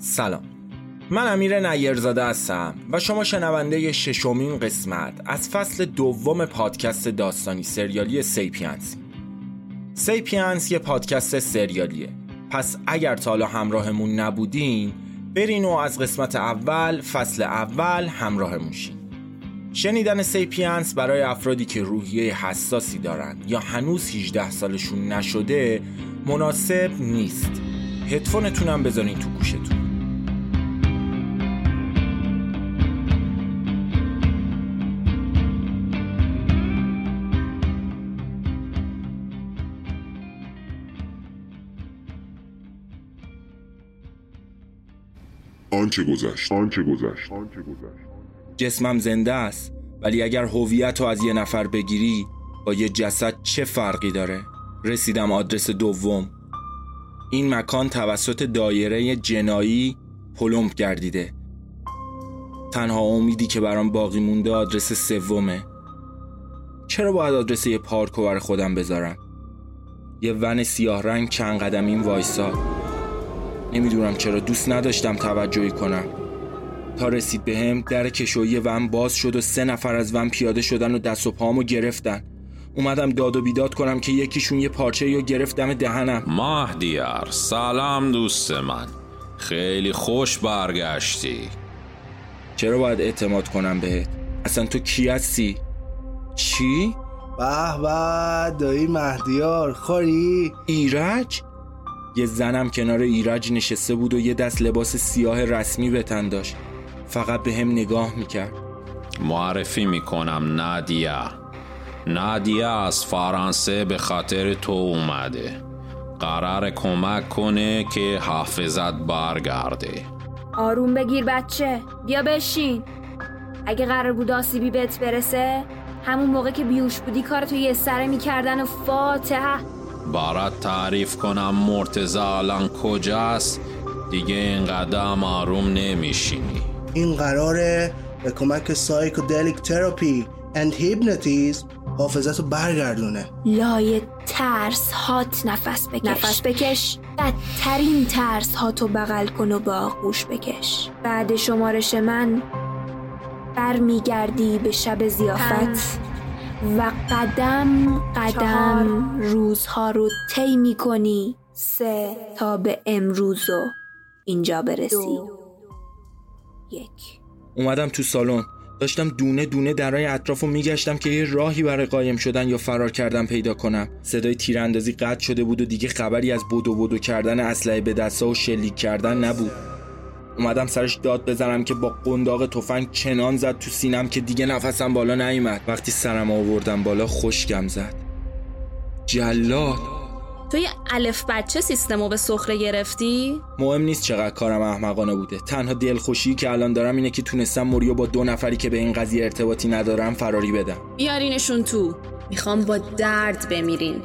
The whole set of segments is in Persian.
سلام. من امیر نیرزاده هستم و شما شنونده ششمین قسمت از فصل دوم پادکست داستانی سریالی سیپینس سیپینس یه پادکست سریالیه. پس اگر تا حالا همراهمون نبودین برین و از قسمت اول فصل اول همراهمون شین. شنیدن سیپینس برای افرادی که روحیه حساسی دارن یا هنوز 18 سالشون نشده مناسب نیست. هدفونتونم بذارین تو گوشتون. آنچه گذشت. آنچه گذشت. جسمم زنده است ولی اگر هویت رو از یه نفر بگیری با یه جسد چه فرقی داره؟ رسیدم آدرس دوم. این مکان توسط دایره جنایی پلمپ گردیده. تنها امیدی که برام باقی مونده آدرس سومه. چرا باید آدرس یه پارک رو خودم بذارم؟ یه ون سیاه رنگ چند قدم این وایسا. نمی‌دونم چرا دوست نداشتم توجهی کنم. تا رسید به هم در کشویی ون باز شد و سه نفر از ون پیاده شدن و دست و پامو گرفتن. اومدم داد و بیداد کنم که یکیشون یه پارچه یا گرفت دم دهنم. مهدیار سلام دوست من. خیلی خوش برگشتی. چرا باید اعتماد کنم بهت؟ اصلا تو کی هستی؟ چی؟ به به دایی مهدیار خوری؟ ایرج؟ یه زنم کنار ایرج نشسته بود و یه دست لباس سیاه رسمی به تن داشت. فقط به هم نگاه می‌کرد. معرفی می‌کنم نادیا. نادیا از فرانسه به خاطر تو اومده. قرار کمک کنه که حافظت برگرده. آروم بگیر بچه. بیا بشین. اگه قرار بود آسیبی بهت برسه همون موقع که بیوش بودی کارتو یه سره می‌کردن و فاتحه. برات تعریف کنم مرتزا الان کجاست؟ دیگه اینقدر آروم نمیشینی. این قراره به کمک psychedelic therapy and hypnotism حافظت رو برگردونه. لای ترس هات نفس بکش. نفس بکش. بدترین ترس هاتو بغل کن و به آغوش بکش. بعد شمارش من برمیگردی به شب ضیافت. و قدم قدم روزها رو طی می‌کنی. سه. تا به امروز و اینجا برسی. یک. اومدم تو سالن. داشتم دونه دونه درای اطراف رو میگشتم که یه راهی برای قایم شدن یا فرار کردن پیدا کنم. صدای تیراندازی قطع شده بود و دیگه خبری از بدو بدو کردن اسلحه به دستا و شلیک کردن نبود. اومدم سرش داد بزنم که با قنداق تفنگ چنان زد تو سینم که دیگه نفسم بالا نیومد. وقتی سرم آوردم بالا خشکم زد. جلاد. تو یه الف بچه سیستمو به سخره گرفتی؟ مهم نیست چقدر کارم احمقانه بوده. تنها دلخوشی که الان دارم اینه که تونستم موریو با دو نفری که به این قضیه ارتباطی ندارم فراری بدم. بیارینشون تو. می‌خوام با درد بمیرین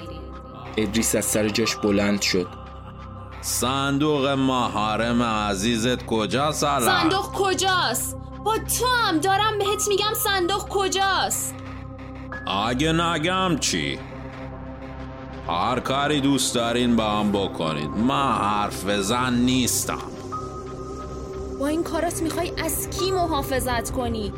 ادریس از سر جاش بلند شد. صندوق محارم عزیزت کجاست الان؟ صندوق کجاست؟ با تو هم دارم بهت میگم صندوق کجاست؟ اگه نگم چی؟ هر کاری دوست دارین با هم بکنید من حرف بزن نیستم با این کارات می‌خوای از کی محافظت کنی؟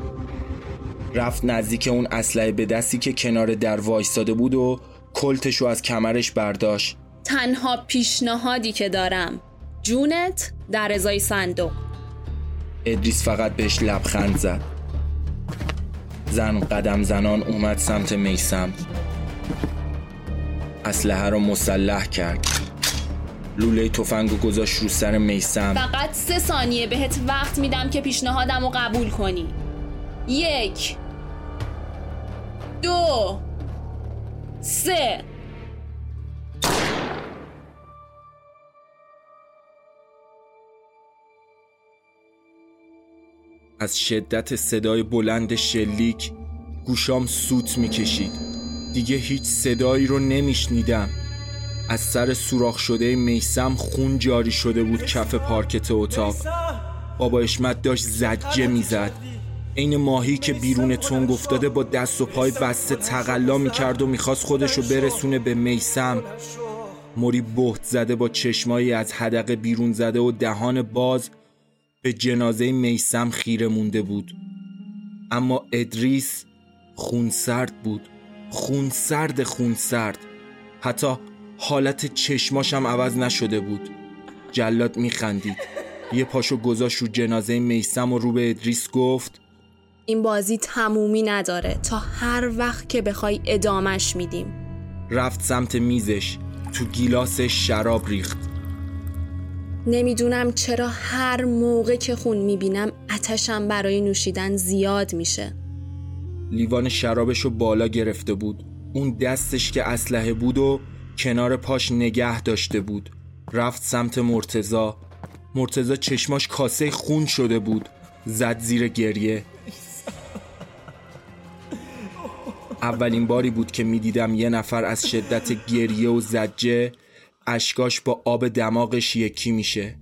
رفت نزدیک اون اسلحه به دستی که کنار در وایستاده بود و کلتشو از کمرش برداشت تنها پیشنهادی که دارم. جونت در ازای صندوق. ادریس فقط بهش لبخند زد. زن قدم زنان اومد سمت میسم اسلحه رو مسلح کرد. لوله تفنگ گذاشت رو سر میسم فقط سه ثانیه بهت وقت میدم که پیشنهادم رو قبول کنی. یک دو سه. از شدت صدای بلند شلیک گوشام سوت می‌کشید. دیگه هیچ صدایی رو نمیشنیدم. از سر سوراخ شده میسم خون جاری شده بود کف پارکت اتاق. بابا اشمت داشت زجه می‌زد. عین ماهی که بیرون تنگ افتاده با دست و پای بسته تقلا می‌کرد و می‌خواست خودشو برسونه به میسم موری بهت زده با چشمایی از حدقه بیرون زده و دهان باز به جنازه میسم خیره مونده بود. اما ادریس خونسرد بود. خونسرد خونسرد. حتی حالت چشماشم عوض نشده بود. جلاد میخندید. یه پاشو گذاشت رو جنازه میسم و رو به ادریس گفت این بازی تمومی نداره. تا هر وقت که بخوای ادامش میدیم. رفت سمت میزش. تو گیلاسش شراب ریخت. نمی‌دونم چرا هر موقع که خون می‌بینم اتشم برای نوشیدن زیاد میشه. لیوان شرابشو بالا گرفته بود. اون دستش که اسلحه بود و کنار پاش نگه داشته بود. رفت سمت مرتزا مرتزا چشماش کاسه خون شده بود. زد زیر گریه. اولین باری بود که می‌دیدم یه نفر از شدت گریه و زجه اشکاش با آب دماغش یکی میشه.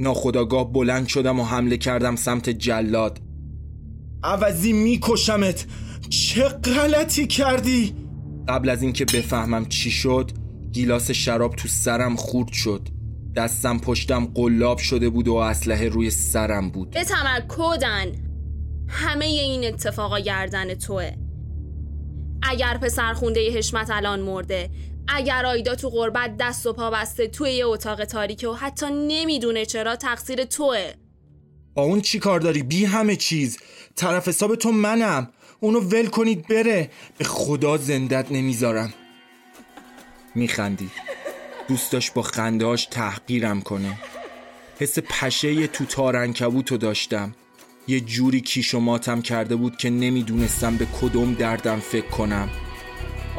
ناخداگاه بلند شدم و حمله کردم سمت جلاد. عوضی میکشمت. چه غلطی کردی؟ قبل از اینکه بفهمم چی شد گیلاس شراب تو سرم خورد شد. دستم پشتم قلاب شده بود و اسلحه روی سرم بود. به تمرکدن همه این اتفاقا گردن توه. اگر پسر خونده حشمت الان مرده اگر آیدا تو غربت دست و پا بسته توی یه اتاق تاریکه و حتی نمی‌دونه چرا تقصیر توه. با اون چی کار داری؟ بی همه چیز. طرف حساب تو منم. اونو ول کنید بره. به خدا زندت نمی‌ذارم. میخندید دوست داشت با خندهاش تحقیرم کنه. حس پشه تو تارنکبوتو داشتم. یه جوری کیش و ماتم کرده بود که نمی‌دونستم به کدوم دردم فکر کنم.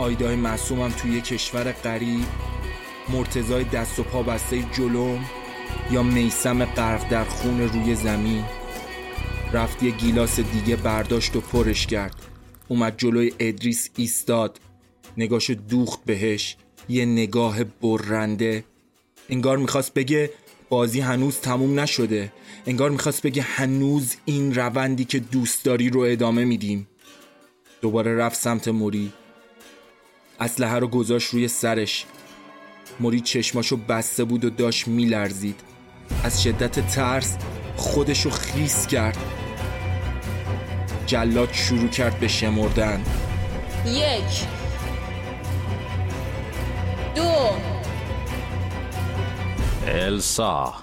آیدای معصومم توی کشور غریب مرتزای دست و پا بسته جلوم یا میسم غرق در خون روی زمین. رفت یه گیلاس دیگه برداشت و پرش کرد. اومد جلوی ادریس ایستاد. نگاش دوخت بهش. یه نگاه برنده. انگار می‌خواست بگه بازی هنوز تموم نشده. انگار می‌خواست بگه هنوز این روندی که دوست داری رو ادامه میدیم. دوباره رفت سمت موری. اسلحه رو گذاشت روی سرش. موری چشماشو بسته بود و داشت میلرزید. از شدت ترس خودشو خیس کرد. جلاد شروع کرد به شمردن. یک دو. السا.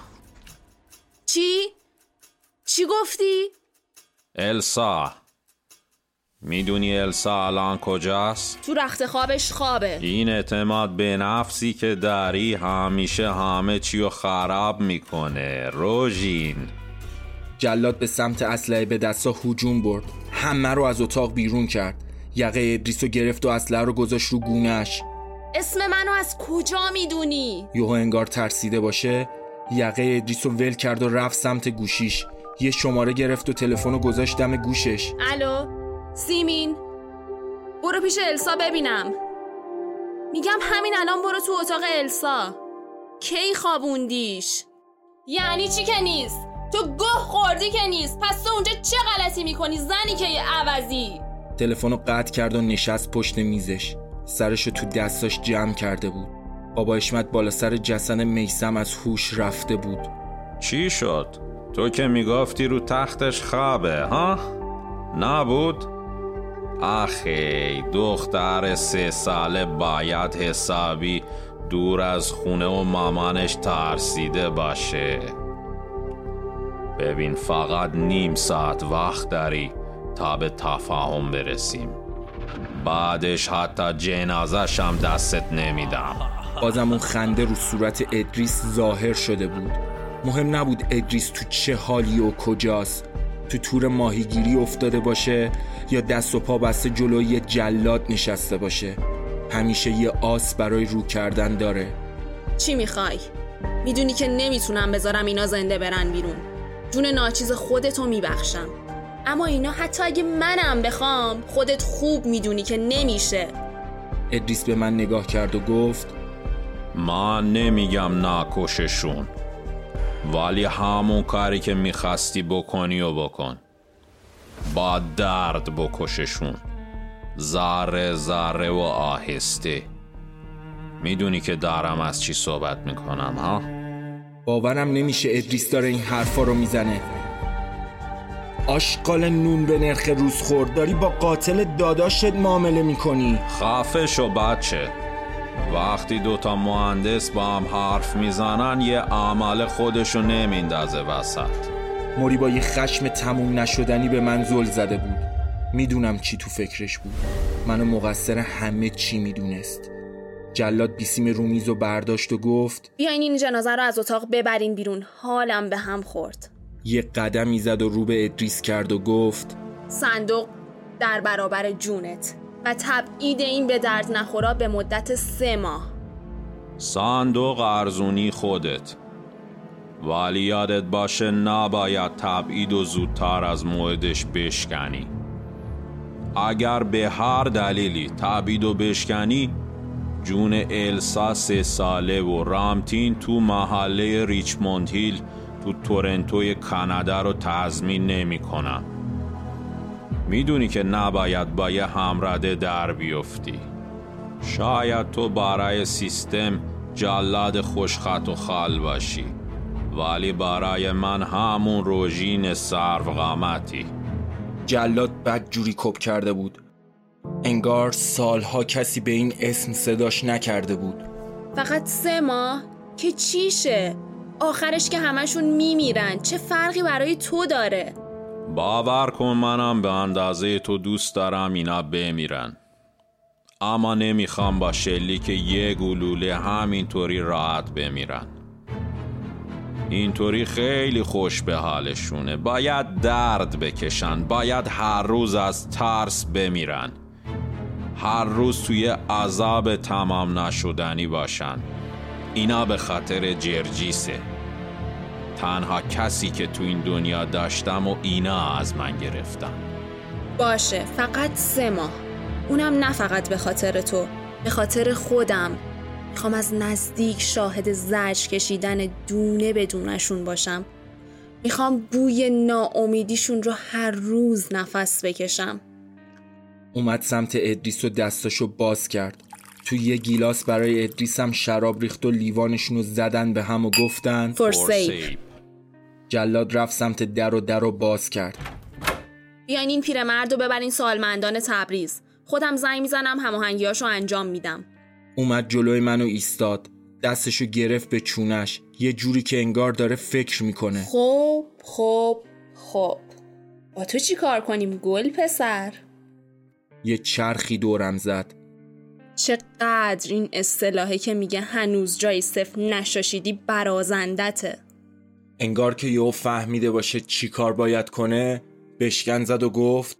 چی؟ چی گفتی؟ السا. می‌دونی السا الان کجاست؟ تو رخت خوابش خوابه. این اعتماد به نفسی که داری همیشه همه چی رو خراب می‌کنه روژین. جلاد به سمت اسلحه به دستا هجوم برد. همه رو از اتاق بیرون کرد. یقه ادریس رو گرفت و اسلحه رو گذاشت رو گونهش اسم منو از کجا می‌دونی؟ یوهو انگار ترسیده باشه. یقه ادریس رو ول کرد و رفت سمت گوشیش. یه شماره گرفت و تلفن رو گذاشت دم گوشش. الو؟ سیمین برو پیش السا ببینم. میگم همین الان برو تو اتاق السا. کی خوابوندیش؟ یعنی چی که نیست؟ تو گه خوردی که نیست. پس تو اونجا چه غلطی می‌کنی زنی که یه عوضی؟ تلفن رو قطع کرد و نشست پشت میزش. سرش رو تو دستاش جمع کرده بود. بابا اشمت بالا سر جسن میسم از هوش رفته بود. چی شد؟ تو که می‌گفتی رو تختش خوابه ها؟ نبود؟ آخی دختر سه ساله باید حسابی دور از خونه و مامانش ترسیده باشه. ببین فقط نیم ساعت وقت داری تا به تفاهم برسیم. بعدش حتی جنازش هم دستت نمیدم. بازم اون خنده رو صورت ادریس ظاهر شده بود. مهم نبود ادریس تو چه حالی و کجاست. تو تور ماهیگیری افتاده باشه یا دست و پا بسته جلوی یه جلاد نشسته باشه. همیشه یه آس برای رو کردن داره. چی می‌خوای؟ می‌دونی که نمی‌تونم بذارم اینا زنده برن بیرون. جون ناچیز خودتو میبخشم. اما اینا حتی اگه منم بخوام خودت خوب می‌دونی که نمیشه. ادریس به من نگاه کرد و گفت من نمیگم نکششون ولی همون کاری که می‌خواستی بکنی و بکن. با درد بکششون. ذره ذره و آهسته. می‌دونی که دارم از چی صحبت می‌کنم ها؟ باورم نمیشه ادریس داره این حرفا رو می‌زنه. آشقال نون به نرخ روز خورد داری با قاتل داداشت معامله می‌کنی. خفه شو بچه. وقتی دوتا مهندس با هم حرف می‌زنن یه عمل خودشو نمیندازه وسط. موری با یه خشم تموم نشدنی به من زل زده بود. می‌دونم چی تو فکرش بود. منو مقصر همه چی می‌دونست. جلاد بیسیم رومیز و برداشت و گفت بیاین این جنازه رو از اتاق ببرین بیرون. حالم به هم خورد. یه قدمی زد و رو به ادریس کرد و گفت صندوق در برابر جونت و تبعید این به درد نخورا به مدت سه ماه. صندوق ارزونی خودت. ولی یادت باشه نباید تبعید و زودتر از موعدش بشکنی. اگر به هر دلیلی تبعید و بشکنی جون السا سه ساله و رامتین تو محله ریچموند هیل تو تورنتوی کانادا رو تضمین نمی کنم می‌دونی که نباید با یه همرده در بیفتی. شاید تو برای سیستم جلاد خوشخط و خال باشی. ولی برای من همون روژین سرو قامتی جلاد بد جوری کپ کرده بود. انگار سالها کسی به این اسم صداش نکرده بود. فقط سه ماه؟ که چیشه؟ آخرش که همشون میمیرن. چه فرقی برای تو داره؟ باور کن منم به اندازه تو دوست دارم اینا بمیرن. اما نمی‌خوام با شلیک یه گلوله همینطوری راحت بمیرن. اینطوری خیلی خوش به حالشونه. باید درد بکشن. باید هر روز از ترس بمیرن. هر روز توی عذاب تمام نشدنی باشن. اینا به خاطر جرجیسه. تنها کسی که تو این دنیا داشتم و اینا از من گرفتم باشه فقط سه ماه. اونم نه فقط به خاطر تو به خاطر خودم. می‌خوام از نزدیک شاهد زجر کشیدن دونه به دونشون باشم. می‌خوام بوی ناامیدیشون رو هر روز نفس بکشم. اومد سمت ادریس و دستاشو باز کرد. تو یه گیلاس برای ادریس هم شراب ریخت و لیوانشونو زدن به هم و گفتن. فورسیپ جلاد رفت سمت در و در و باز کرد. بیاین این پیرمرد رو ببرین سالمندان تبریز. خودم زنگ می‌زنم هماهنگیاشو انجام میدم. اومد جلوی منو ایستاد. دستشو گرفت به چونش. یه جوری که انگار داره فکر می‌کنه. خب خب خب. با تو چی کار کنیم گل پسر؟ یه چرخی دورم زد. چقدر این اصطلاحه که میگه هنوز جای صفر نشاشیدی برازندته. انگار که یهو فهمیده باشه چی کار باید کنه بشکن زد و گفت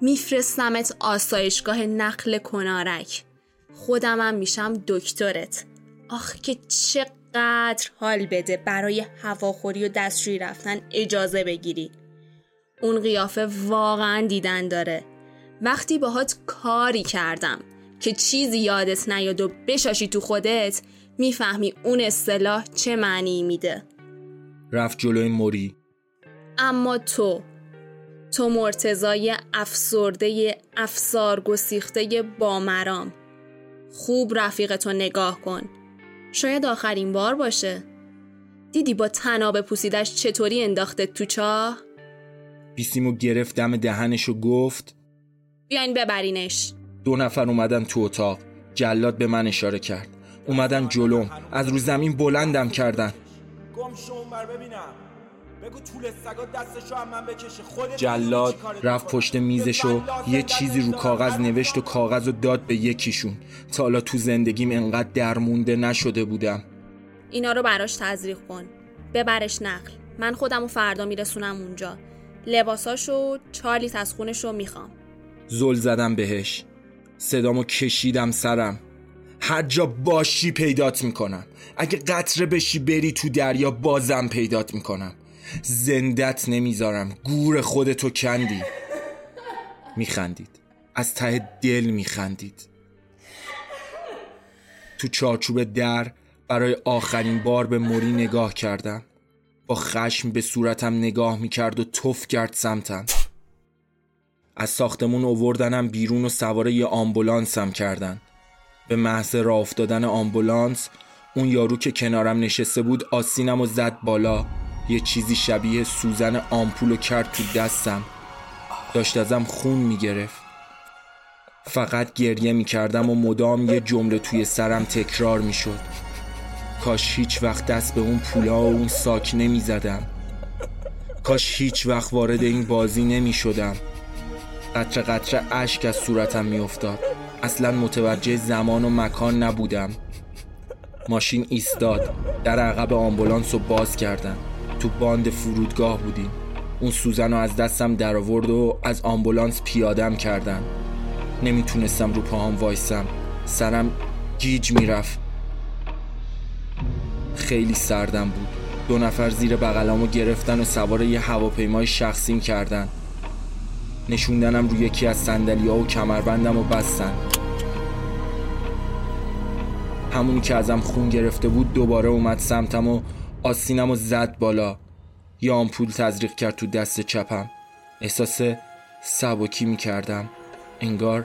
میفرستمت آسایشگاه نقل کنارک. خودمم میشم دکترت. آخ که چقدر حال بده برای هواخوری و دستشویی رفتن اجازه بگیری. اون قیافه واقعا دیدن داره. وقتی باهات کاری کردم که چیزی یادت نیاد و بشاشی تو خودت می‌فهمی اون اصطلاح چه معنی میده. رفت جلوی موری. اما تو تو مرتزای افسرده افسار گسیخته با مرام خوب رفیقتو نگاه کن. شاید آخرین بار باشه. دیدی با تناب پوسیدش چطوری انداخته تو چاه؟ بیسیمو گرفت دم دهنش و گفت بیاین ببرینش. دو نفر اومدن تو اتاق. جلاد به من اشاره کرد. اومدن جلوم. از رو زمین بلندم کردن. گم شو اونور ببینم. بگو طول سگا دستشو هم من بکشه. خودت جلاد رفت؟ پشت میزشو یه چیزی رو کاغذ. نوشت و کاغذ رو داد به یکیشون. تا حالا تو زندگیم انقدر درمونده نشده بودم. اینا رو براش تزریق کن. ببرش نقل. من خودم و فردا میرسونم اونجا. لباساشو چهار لیتر از خونشو می‌خوام. زل زدم بهش. صدامو کشیدم سرم. هر جا باشی پیدات می‌کنم. اگه قطره بشی بری تو دریا بازم پیدات می‌کنم. زندت نمی‌ذارم. گور خودتو کندی. میخندید. از ته دل میخندید. تو چارچوب در برای آخرین بار به موری نگاه کردم. با خشم به صورتم نگاه می‌کرد و تف کرد سمتم. از ساختمون اووردنم بیرون و سوار یه آمبولانسم کردن. به محض راه افتادن آمبولانس اون یارو که کنارم نشسته بود آسینم و زد بالا. یه چیزی شبیه سوزن آمپولو کرد تو دستم. داشت ازم خون می‌گرفت. فقط گریه می‌کردم و مدام یه جمله توی سرم تکرار می‌شد. کاش هیچ وقت دست به اون پولا و اون ساک نمی‌زدم. کاش هیچ وقت وارد این بازی نمی‌شدم. قطره قطره اشک از صورتم میافتاد. اصلا متوجه زمان و مکان نبودم. ماشین ایستاد. در عقب آمبولانس رو باز کردن تو باند فرودگاه بودیم. اون سوزن رو از دستم در آورد و از آمبولانس پیادم کردن. نمی‌تونستم رو پاهام وایسم. سرم گیج می‌رفت. خیلی سردم بود. دو نفر زیر بغلامو گرفتن و سوار یه هواپیمای شخصیم کردن. نشوندنم روی یکی از سندلی ها و کمربندم و بستن. همونی که ازم خون گرفته بود دوباره اومد سمتم و آسینم و زد بالا. یا آمپول تزریق کرد تو دست چپم. احساس سبکی می کردم انگار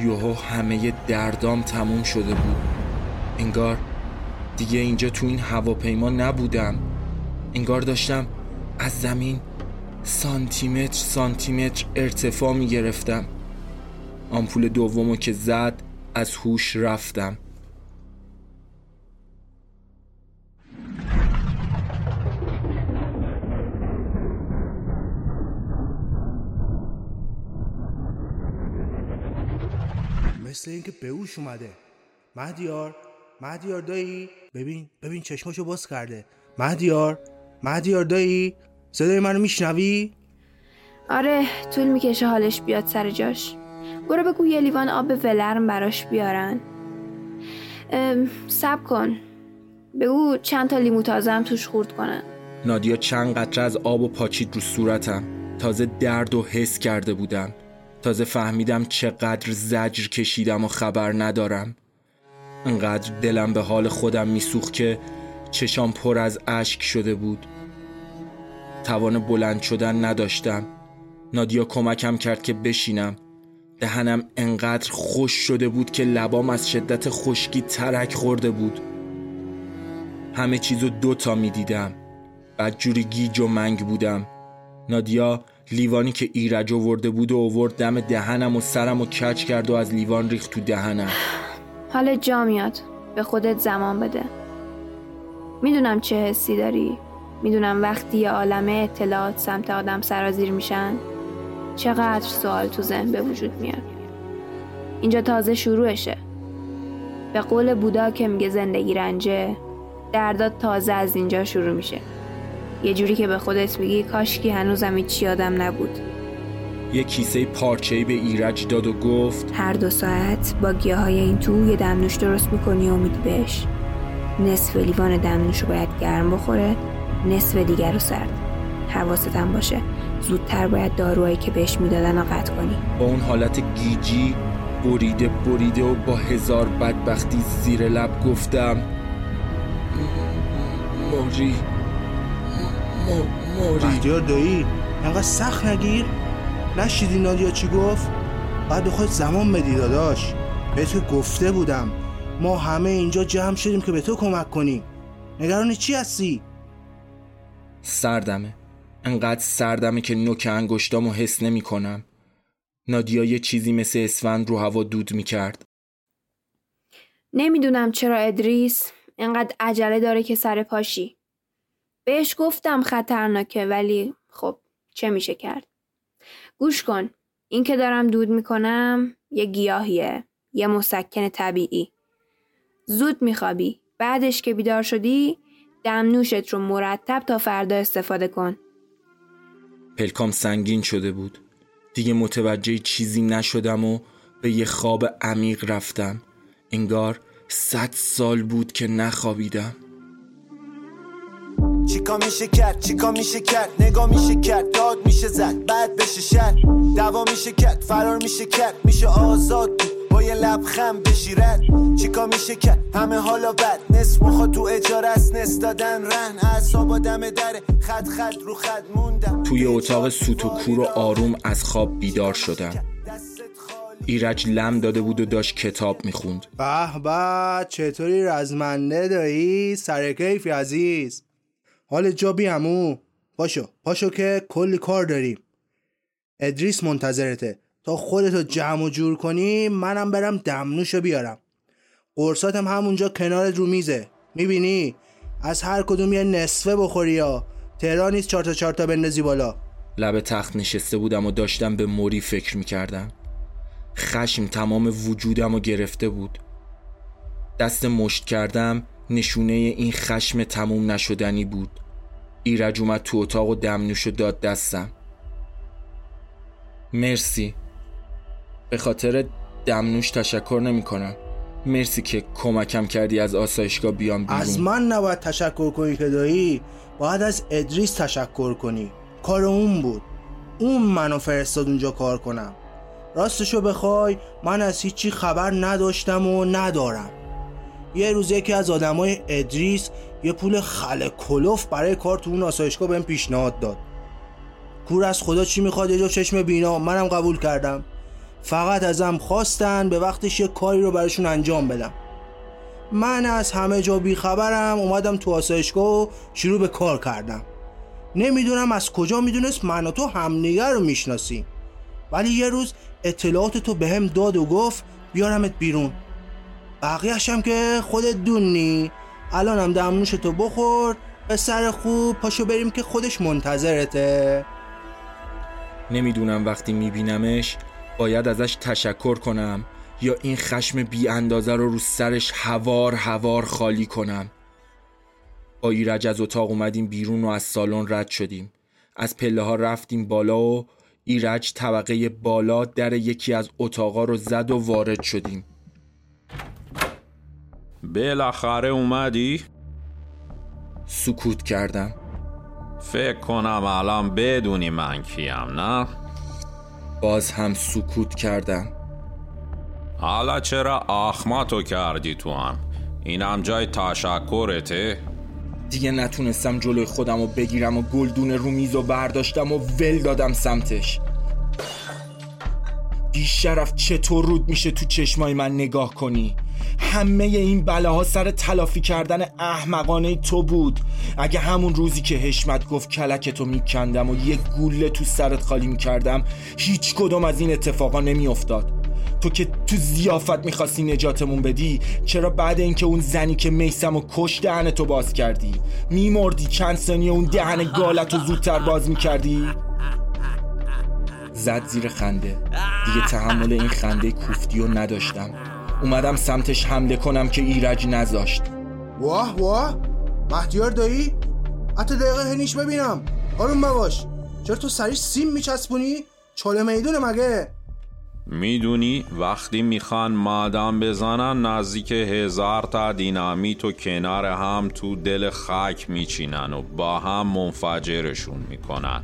یوهو همه دردام تموم شده بود. انگار دیگه اینجا تو این هواپیما نبودم. انگار داشتم از زمین سانتیمتر سانتیمتر ارتفاع می گرفتم آمپول دومو که زد از هوش رفتم. اینکه بهوش اومده. مهدیار مهدیار دایی ببین ببین چشماشو باز کرده. مهدیار مهدیار دایی صدای منو میشنوی؟ آره طول می‌کشه حالش بیاد سر جاش. برو بگو یه لیوان آب ولرم براش بیارن. سب کن. بگو چند تا لیمو تازه هم توش خورد کنن. نادیا چند قطره از آب و پاچید رو صورتم. تازه درد و حس کرده بودم تازه فهمیدم چقدر زجر کشیدم و خبر ندارم. انقدر دلم به حال خودم میسوخت که چشام پر از اشک شده بود. توان بلند شدن نداشتم. نادیا کمکم کرد که بشینم. دهنم انقدر خوش شده بود که لبام از شدت خشکی ترک خورده بود. همه چیزو دوتا می‌دیدم. بدجوری گیج و منگ بودم. نادیا لیوانی که ایرج آورده بود و آورد دم دهنم و سرم و کچ کرد و از لیوان ریخت تو دهنم. حال جا میاد. به خودت زمان بده. می‌دونم چه حسی داری. می‌دونم وقتی یه عالمه اطلاعات سمت آدم سرازیر میشن چقدر سوال تو ذهن به وجود میاد. اینجا تازه شروعشه. به قول بودا که میگه زندگی رنجه دردات تازه از اینجا شروع میشه. یه جوری که به خودت میگی کاشکی هنوزم هیچ یادم نبود. یه کیسه پارچه‌ای به ایرج داد و گفت هر دو ساعت با گیاه های این تو یه دمنوش درست می‌کنی و میدی بهش. نصف لیوان دمنوش رو باید گرم بخوره نصف دیگر رو سرد. حواست هم باشه. زودتر باید داروهایی که بهش می‌دادن رو قطع کنی. با اون حالت گیجی بریده بریده و با هزار بدبختی زیر لب گفتم موری موری. مهدیار دایی انقدر سخت نگیر. نشیدی نادیا چی گفت؟ باید به خودت زمان بدی داداش. به تو گفته بودم. ما همه اینجا جمع شدیم که به تو کمک کنیم. نگران چی هستی؟ سردمه. انقدر سردمه که نوک انگشتامو حس نمی کنم. نادیا یه چیزی مثل اسفند رو هوا دود می کرد. نمی‌دونم چرا ادریس اینقدر عجله داره که سر پاشی. بهش گفتم خطرناکه ولی خب چه میشه کرد؟ گوش کن این که دارم دود می‌کنم یه گیاهیه یه مسکن طبیعی. زود میخوابی. بعدش که بیدار شدی دمنوشت رو مرتب تا فردا استفاده کن. پلکام سنگین شده بود. دیگه متوجه چیزی نشدم و به یه خواب عمیق رفتم. انگار صد سال بود که نخوابیدم. چیکا میشه کرد؟ چیکا میشه کرد؟ نگاه میشه کرد داد میشه زد بعد بشه شد. دوا میشه کرد فرار میشه کرد میشه آزاد بود. با یه لبخند بشی رد چیکا میشه کرد؟ همه حالا بد. نصف مخا تو اجاره است نصف دادن رهن اعصابا دم دره خط خط رو خط موندم. توی اتاق سوت و کور و آروم از خواب بیدار شدم. ایرج لم داده بود و داشت کتاب می‌خوند. به به چطوری رزمنده دایی؟ سر کیفی عزیز. حال جا بیامو پاشو پاشو که کلی کار داریم. ادریس منتظرته. تا خودتو جمع و جور کنی منم برم دمنوشو بیارم. قرصاتم همونجا کنارت رو میزه. می‌بینی؟ از هر کدوم یه نصفه بخوری یا. تهران نیست چارتا چارتا بندازی بالا. لب تخت نشسته بودم و داشتم به موری فکر می‌کردم. خشم تمام وجودم و گرفته بود. دست مشت کردم نشونه این خشم تموم نشدنی بود. ایرج اومد تو اتاق و دمنوش و داد دستم. مرسی. به خاطر دمنوش تشکر نمی کنم مرسی که کمکم کردی از آسایشگاه بیام بیرون. از من نباید تشکر کنی که دایی باید از ادریس تشکر کنی. کار اون بود. اون منو فرستاد اونجا کار کنم. راستشو بخوای من از هیچی خبر نداشتم و ندارم. یه روز یکی از آدمای ادریس یه پول خل کلوف برای کار تو اون آسایشگاه بهم پیشنهاد داد. کور از خدا چی می‌خواد؟ یه چشم بینا. منم قبول کردم. فقط ازم خواستن به وقتش یه کاری رو براشون انجام بدم. من از همه جا بیخبرم اومدم تو آسایشگاه و شروع به کار کردم. نمی‌دونم از کجا می‌دونست من و تو همنیگر رو می‌شناسیم. ولی یه روز اطلاعات تو بهم به داد و گفت بیارمت بیرون. بقیهش هم که خودت دونی. الانم دمنوش تو بخور به سر خوب پاشو بریم که خودش منتظرته. نمی‌دونم وقتی میبینمش باید ازش تشکر کنم یا این خشم بی اندازه رو رو سرش هوار هوار خالی کنم. با ایرج از اتاق اومدیم بیرون و از سالن رد شدیم. از پله ها رفتیم بالا و ایرج طبقه بالا در یکی از اتاقا رو زد و وارد شدیم. بالاخره اومدی؟ سکوت کردم فکر کنم الان بدونی من کیم نه؟ باز هم سکوت کردم حالا چرا آخماتو کردی تو هم؟ اینم جای تشکرته؟ دیگه نتونستم جلوی خودم رو بگیرم و گلدون رو میز و برداشتم و ول دادم سمتش بیشرف چطور رود میشه تو چشمای من نگاه کنی همه این بلاها سر تلافی کردن احمقانه تو بود. اگه همون روزی که حشمت گفت کلکتو میکندم و یک گوله تو سرت خالی می‌کردم هیچ کدوم از این اتفاقا نمیافتاد. تو که تو زیافت می‌خواستی نجاتمون بدی چرا بعد اینکه اون زنی که میسم و کش تو باز کردی؟ میمردی چند ثانیه اون دهن گالت رو زودتر باز می‌کردی؟ زد زیر خنده. دیگه تحمل این خنده کوفتی رو نداشتم. اومدم سمتش حمله کنم که ایرج نذاشت. واه واه. مهدیار دایی؟ حتی دقیقه هنیش ببینم. آروم بباش چرا تو سریش سیم میچسبونی؟ چاله می‌دونه مگه؟ می‌دونی وقتی می‌خوان مادام بزنن نزدیک هزار تا دینامیت و کنار هم تو دل خاک میچینن و با هم منفجرشون می‌کنن.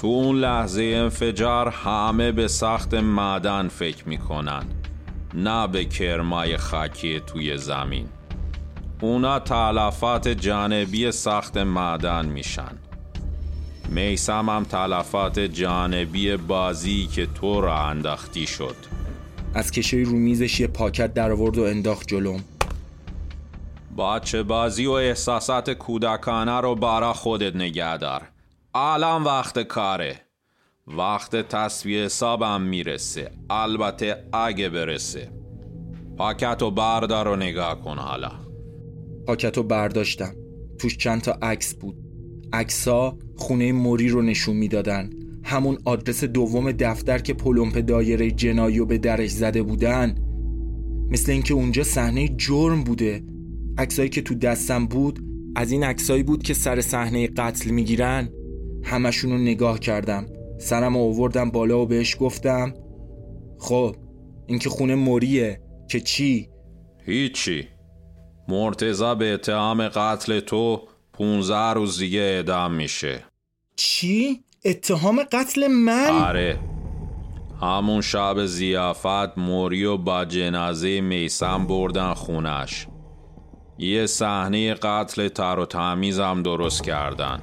تو اون لحظه انفجار همه به سخت معدن فکر می‌کنن. نه به کرمای خاکی توی زمین. اونا تلفات جانبی سخت معدن میشن. میسم هم تلفات جانبی بازی که تو را انداختی شد. از کشوی رو میزش یه پاکت در آورد و انداخت جلوم. بچه بازی و احساسات کودکانه رو برا خودت نگه دار. الان وقت کاره. وقت تصویه حسابم می‌رسه. البته اگه برسه. پاکت و بردار و نگاه کن حالا. پاکت رو برداشتم. توش چند تا عکس بود. عکسا خونه موری رو نشون می‌دادن. همون آدرس دوم دفتر که پلمپ دایره جنایی رو به درش زده بودن. مثل اینکه اونجا صحنه جرم بوده. عکسایی که تو دستم بود از این عکسایی بود که سر صحنه قتل می‌گیرن. همشون رو نگاه کردم. سرم آوردم بالا و بهش گفتم خب این که خونه موریه که چی؟ هیچی مرتزا به اتهام قتل تو 15 روز دیگه اعدام میشه چی؟ اتهام قتل من؟ آره همون شب زیافت موری و با جنازه میسم بردن خونش یه صحنه قتل تر و تمیزم درست کردن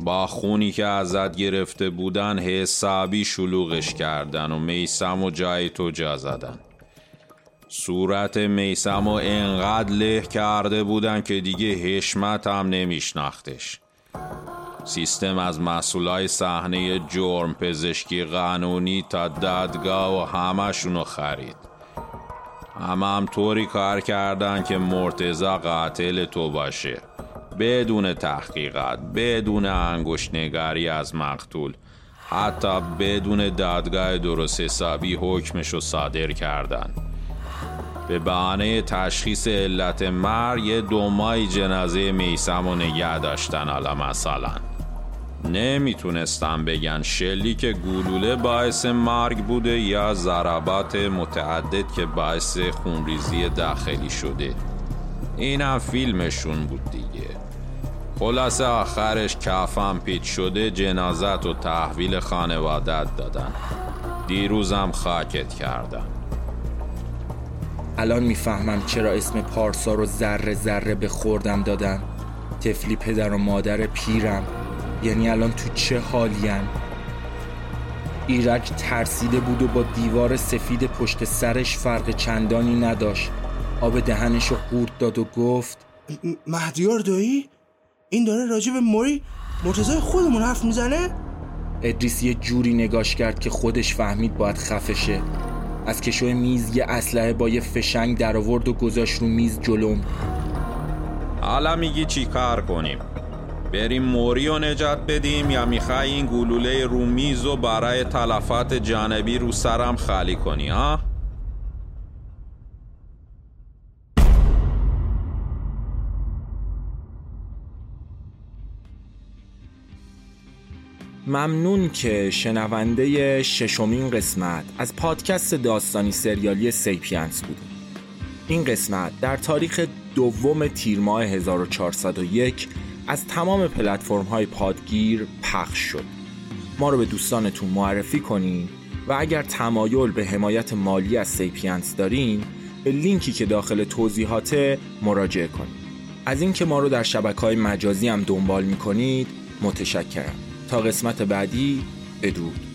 با خونی که ازت گرفته بودن حسابی شلوغش کردن و میسم و جای تو جا زدن. صورت میسم و انقدر له کرده بودن که دیگه حشمت هم نمیشناختش. سیستم از مسئولای صحنه جرم پزشکی قانونی تا دادگاه و همشونو خرید. همه هم طوری کار کردن که مرتزا قاتل تو باشه. بدون تحقیقات بدون انگوش نگاری از مقتول حتی بدون دادگاه درست حسابی حکمشو صادر کردن. به بهانه تشخیص علت مر یه دومای جنازه میسم و نگه داشتن حالا مثلا. نمی‌تونستم بگن که گلوله باعث مرگ بوده یا ضربات متعدد که باعث خونریزی داخلی شده. اینم فیلمشون بود دیگه. خلاصه آخرش کفم پیچ شده جنازت و تحویل خانوادت دادن. دیروزم خاکت کردن. الان می‌فهمم چرا اسم پارسا رو ذره ذره به خوردم دادن. تفلی پدر و مادر پیرم یعنی الان تو چه حالیم ایرک ترسیده بود و با دیوار سفید پشت سرش فرق چندانی نداشت. آب دهنش رو قورت داد و گفت مهدیار دایی؟ این داره راجع به موری مرتضای خودمون حرف می‌زنه؟ ادریس یه جوری نگاش کرد که خودش فهمید باید خفشه از کشوی میز یه اسلحه با یه فشنگ در آورد و گذاشت رو میز جلوم حالا میگی چی کار کنیم بریم موری و نجات بدیم یا می‌خوای این گلوله رو میز و برای تلفات جانبی رو سرم خالی کنی ها؟ ممنون که شنونده ششمین قسمت از پادکست داستانی سریالی سیپینس بود. این قسمت در تاریخ دوم تیر ماه 1401 از تمام پلتفرم های پادگیر پخش شد. ما رو به دوستانتون معرفی کنین و اگر تمایل به حمایت مالی از سیپینس دارین به لینکی که داخل توضیحات مراجعه کنید. از اینکه ما رو در شبکه های مجازی هم دنبال می‌کنید متشکرم. تا قسمت بعدی بدرود